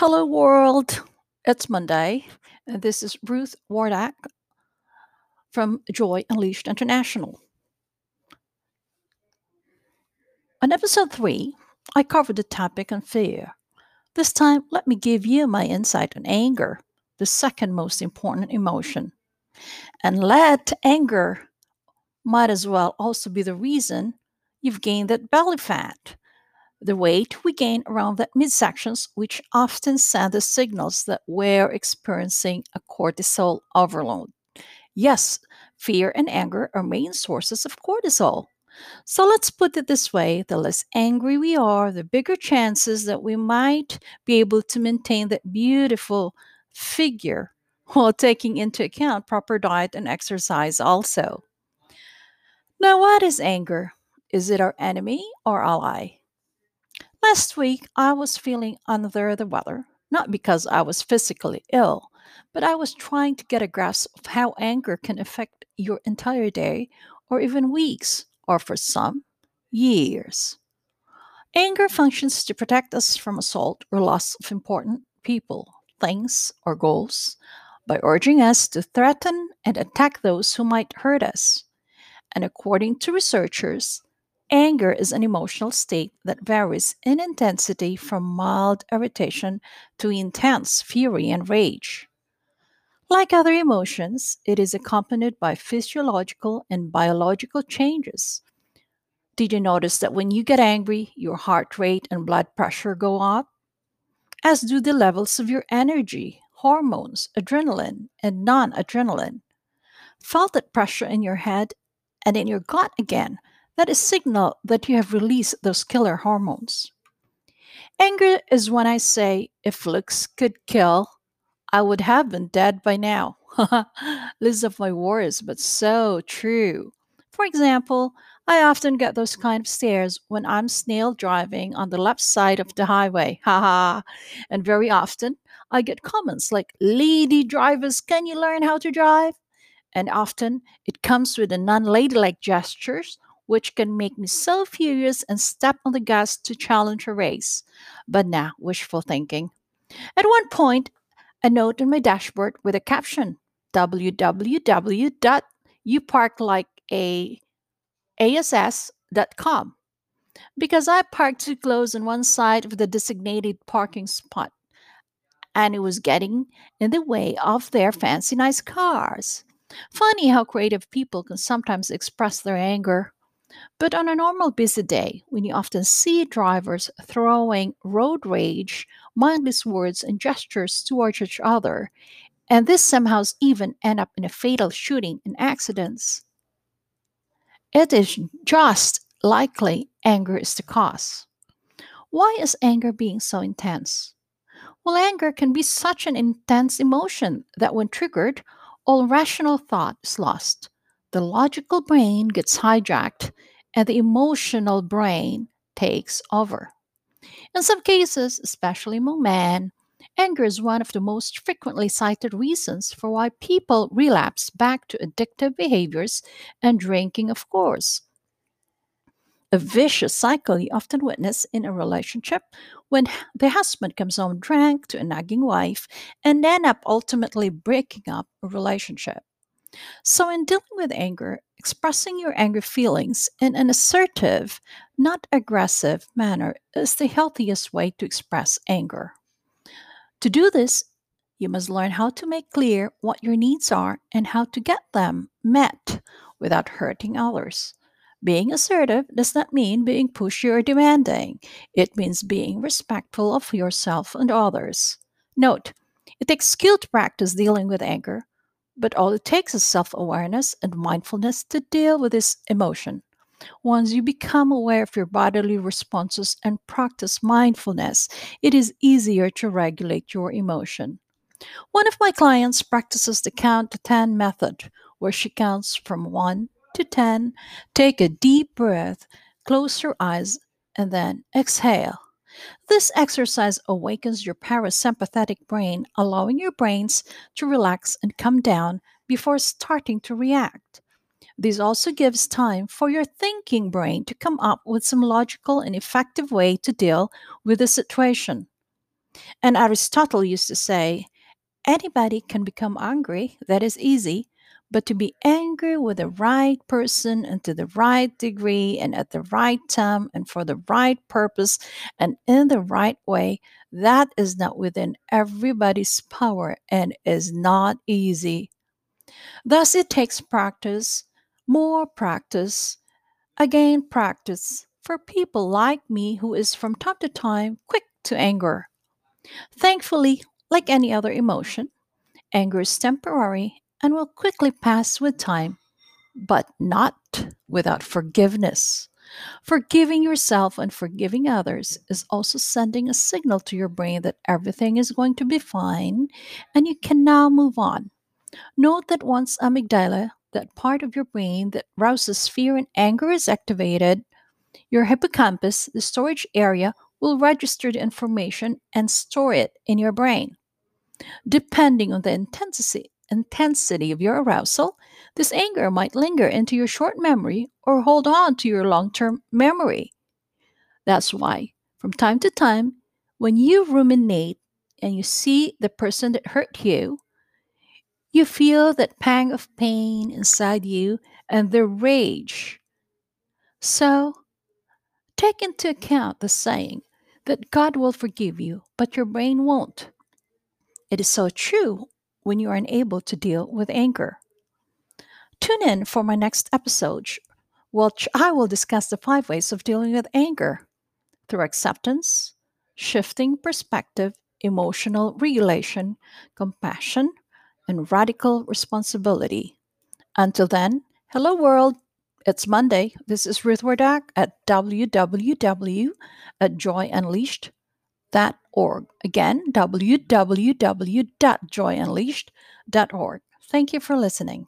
Hello, world. It's Monday, and this is Ruth Wardak from Joy Unleashed International. On episode 3, I covered the topic on fear. This time, let me give you my insight on anger, the second most important emotion. And let anger might as well also be the reason you've gained that belly fat the weight we gain around the midsections, which often send the signals that we're experiencing a cortisol overload. Yes, fear and anger are main sources of cortisol. So let's put it this way the less angry we are, the bigger chances that we might be able to maintain that beautiful figure while taking into account proper diet and exercise also. Now, what is anger? Is it our enemy or ally? Last week, I was feeling under the weather, not because I was physically ill, but I was trying to get a grasp of how anger can affect your entire day, or even weeks, or for some, years. Anger functions to protect us from assault or loss of important people, things, or goals by urging us to threaten and attack those who might hurt us. And according to researchers, Anger is an emotional state that varies in intensity from mild irritation to intense fury and rage. Like other emotions, it is accompanied by physiological and biological changes. Did you notice that when you get angry, your heart rate and blood pressure go up? As do the levels of your energy, hormones, adrenaline, and noradrenaline. Felt that pressure in your head and in your gut again that is signal that you have released those killer hormones. Anger is when I say, if looks could kill, I would have been dead by now. List of my words, but so true. For example, I often get those kind of stares when I'm snail driving on the left side of the highway. Haha. and very often I get comments like, Lady drivers, can you learn how to drive? And often it comes with the non ladylike gestures which can make me so furious and step on the gas to challenge a race. But nah, wishful thinking. At one point, a note on my dashboard with a caption www.youparklikeaass.com because I parked too close on one side of the designated parking spot and it was getting in the way of their fancy nice cars. Funny how creative people can sometimes express their anger. But on a normal busy day, when you often see drivers throwing road rage, mindless words, and gestures towards each other, and this somehow even end up in a fatal shooting and accidents, it is just likely anger is the cause. Why is anger being so intense? Well, anger can be such an intense emotion that when triggered, all rational thought is lost the logical brain gets hijacked and the emotional brain takes over. In some cases, especially among men, anger is one of the most frequently cited reasons for why people relapse back to addictive behaviors and drinking, of course. A vicious cycle you often witness in a relationship when the husband comes home drunk to a nagging wife and end up ultimately breaking up a relationship. So, in dealing with anger, expressing your anger feelings in an assertive, not aggressive manner is the healthiest way to express anger. To do this, you must learn how to make clear what your needs are and how to get them met without hurting others. Being assertive does not mean being pushy or demanding. It means being respectful of yourself and others. Note, it takes skill to practice dealing with anger, but all it takes is self awareness and mindfulness to deal with this emotion. Once you become aware of your bodily responses and practice mindfulness, it is easier to regulate your emotion. One of my clients practices the count to 10 method, where she counts from 1 to 10, take a deep breath, close her eyes, and then exhale. This exercise awakens your parasympathetic brain, allowing your brains to relax and come down before starting to react. This also gives time for your thinking brain to come up with some logical and effective way to deal with the situation. And Aristotle used to say, anybody can become angry, that is easy, but to be angry with the right person and to the right degree and at the right time and for the right purpose and in the right way, that is not within everybody's power and is not easy. Thus, it takes practice, more practice, again practice for people like me who is from time to time quick to anger. Thankfully, like any other emotion, anger is temporary and will quickly pass with time, but not without forgiveness. Forgiving yourself and forgiving others is also sending a signal to your brain that everything is going to be fine and you can now move on. Note that once amygdala, that part of your brain that rouses fear and anger, is activated, your hippocampus, the storage area, will register the information and store it in your brain. Depending on the intensity, intensity of your arousal, this anger might linger into your short memory or hold on to your long term memory. That's why, from time to time, when you ruminate and you see the person that hurt you, you feel that pang of pain inside you and the rage. So, take into account the saying that God will forgive you, but your brain won't. It is so true when you are unable to deal with anger. Tune in for my next episode, which I will discuss the five ways of dealing with anger through acceptance, shifting perspective, emotional regulation, compassion, and radical responsibility. Until then, hello world. It's Monday. This is Ruth Wardak at www at joyunleashed.org. Again, www.joyunleashed.org. Thank you for listening.